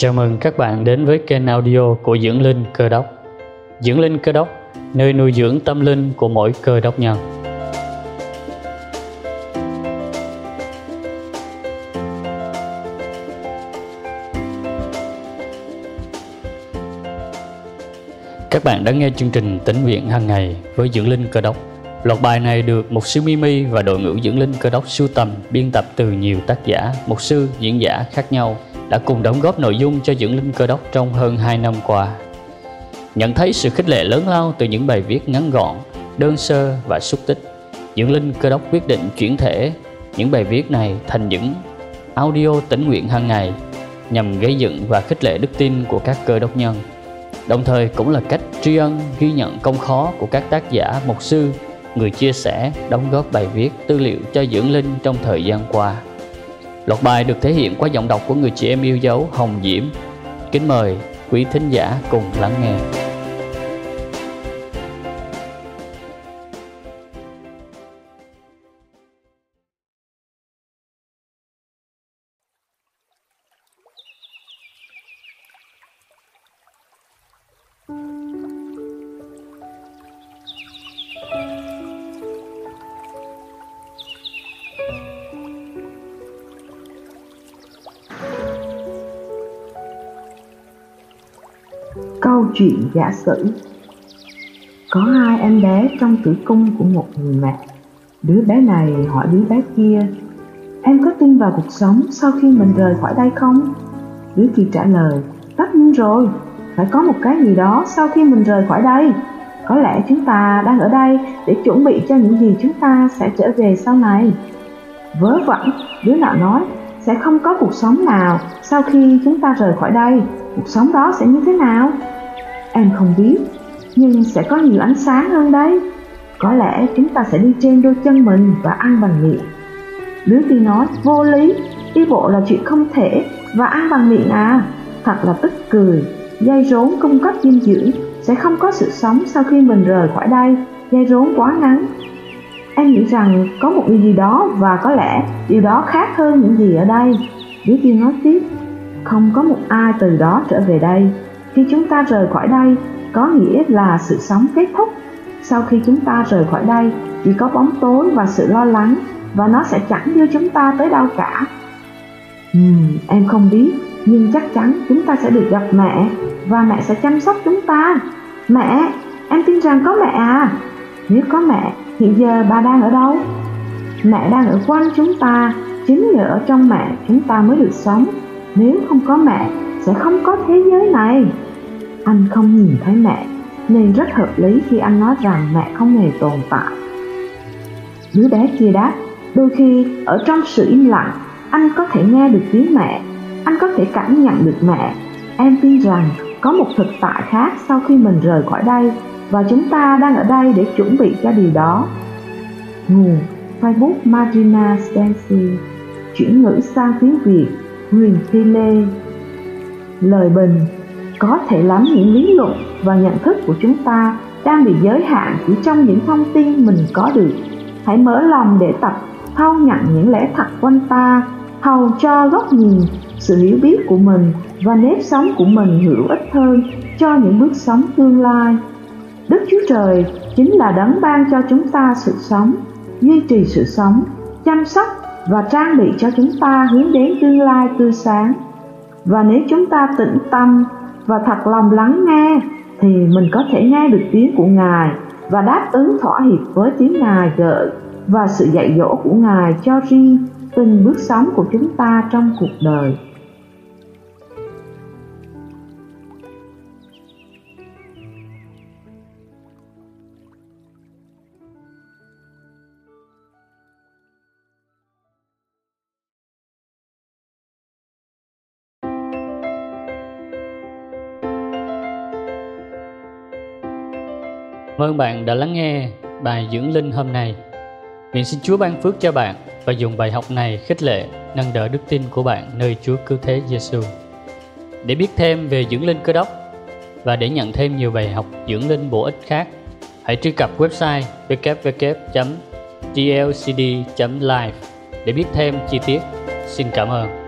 Chào mừng các bạn đến với kênh audio của Dưỡng Linh Cơ Đốc. Dưỡng Linh Cơ Đốc, nơi nuôi dưỡng tâm linh của mỗi cơ đốc nhân. Các bạn đã nghe chương trình tỉnh nguyện hàng ngày với Dưỡng Linh Cơ Đốc. Loạt bài này được một sư Mimi và đội ngũ Dưỡng Linh Cơ Đốc sưu tầm, biên tập từ nhiều tác giả, mục sư, diễn giả khác nhau đã cùng đóng góp nội dung cho Dưỡng Linh Cơ Đốc trong hơn 2 năm qua. Nhận thấy sự khích lệ lớn lao từ những bài viết ngắn gọn, đơn sơ và xúc tích, Dưỡng Linh Cơ Đốc quyết định chuyển thể những bài viết này thành những audio tĩnh nguyện hàng ngày nhằm gây dựng và khích lệ đức tin của các cơ đốc nhân. Đồng thời cũng là cách tri ân ghi nhận công khó của các tác giả, mục sư, người chia sẻ, đóng góp bài viết, tư liệu cho dưỡng linh trong thời gian qua. Loạt bài được thể hiện qua giọng đọc của người chị em yêu dấu Hồng Diễm. Kính mời quý thính giả cùng lắng nghe. Chuyện giả sử. Có hai em bé trong tử cung của một người mẹ. Đứa bé này hỏi đứa bé kia Em có tin vào cuộc sống sau khi mình rời khỏi đây không? Đứa kia trả lời Tất nhiên rồi, phải có một cái gì đó sau khi mình rời khỏi đây. Có lẽ chúng ta đang ở đây để chuẩn bị cho những gì chúng ta sẽ trở về sau này. Vớ vẩn, đứa nào nói sẽ không có cuộc sống nào sau khi chúng ta rời khỏi đây. Cuộc sống đó sẽ như thế nào? Em không biết, nhưng sẽ có nhiều ánh sáng hơn đấy. Có lẽ chúng ta sẽ đi trên đôi chân mình và ăn bằng miệng. Đứa kia nói vô lý, đi bộ là chuyện không thể và ăn bằng miệng à. Thật là tức cười, dây rốn cung cấp dinh dưỡng sẽ không có sự sống sau khi mình rời khỏi đây. Dây rốn quá ngắn. Em nghĩ rằng có một điều gì đó và có lẽ điều đó khác hơn những gì ở đây. Đứa kia nói tiếp, không có một ai từ đó trở về đây khi chúng ta rời khỏi đây có nghĩa là sự sống kết thúc. Sau khi chúng ta rời khỏi đây chỉ có bóng tối và sự lo lắng và nó sẽ chẳng đưa chúng ta tới đâu cả. Uhm, em không biết nhưng chắc chắn chúng ta sẽ được gặp mẹ và mẹ sẽ chăm sóc chúng ta. Mẹ em tin rằng có mẹ à? Nếu có mẹ hiện giờ bà đang ở đâu? Mẹ đang ở quanh chúng ta chính nhờ ở trong mẹ chúng ta mới được sống nếu không có mẹ, sẽ không có thế giới này. Anh không nhìn thấy mẹ, nên rất hợp lý khi anh nói rằng mẹ không hề tồn tại. Đứa bé kia đáp, đôi khi, ở trong sự im lặng, anh có thể nghe được tiếng mẹ, anh có thể cảm nhận được mẹ. Em tin rằng có một thực tại khác sau khi mình rời khỏi đây, và chúng ta đang ở đây để chuẩn bị cho điều đó. Nguồn facebook marina stancy chuyển ngữ sang tiếng việt huyền thi lê lời bình có thể lắm những lý luận và nhận thức của chúng ta đang bị giới hạn chỉ trong những thông tin mình có được. Hãy mở lòng để tập thâu nhận những lẽ thật quanh ta hầu cho góc nhìn sự hiểu biết của mình và nếp sống của mình hữu ích hơn cho những bước sống tương lai. Đức chúa trời chính là đấng ban cho chúng ta sự sống, duy trì sự sống, chăm sóc và trang bị cho chúng ta hướng đến tương lai tươi sáng. Và nếu chúng ta tĩnh tâm và thật lòng lắng nghe, thì mình có thể nghe được tiếng của ngài và đáp ứng thỏa hiệp với tiếng ngài gợi và sự dạy dỗ của ngài cho riêng từng bước sống của chúng ta trong cuộc đời. Cảm ơn bạn đã lắng nghe bài dưỡng linh hôm nay. Nguyện xin Chúa ban phước cho bạn và dùng bài học này khích lệ, nâng đỡ đức tin của bạn nơi Chúa cứu thế Giêsu. Để biết thêm về dưỡng linh cơ đốc và để nhận thêm nhiều bài học dưỡng linh bổ ích khác, hãy truy cập website www.glcd.life để biết thêm chi tiết. Xin cảm ơn.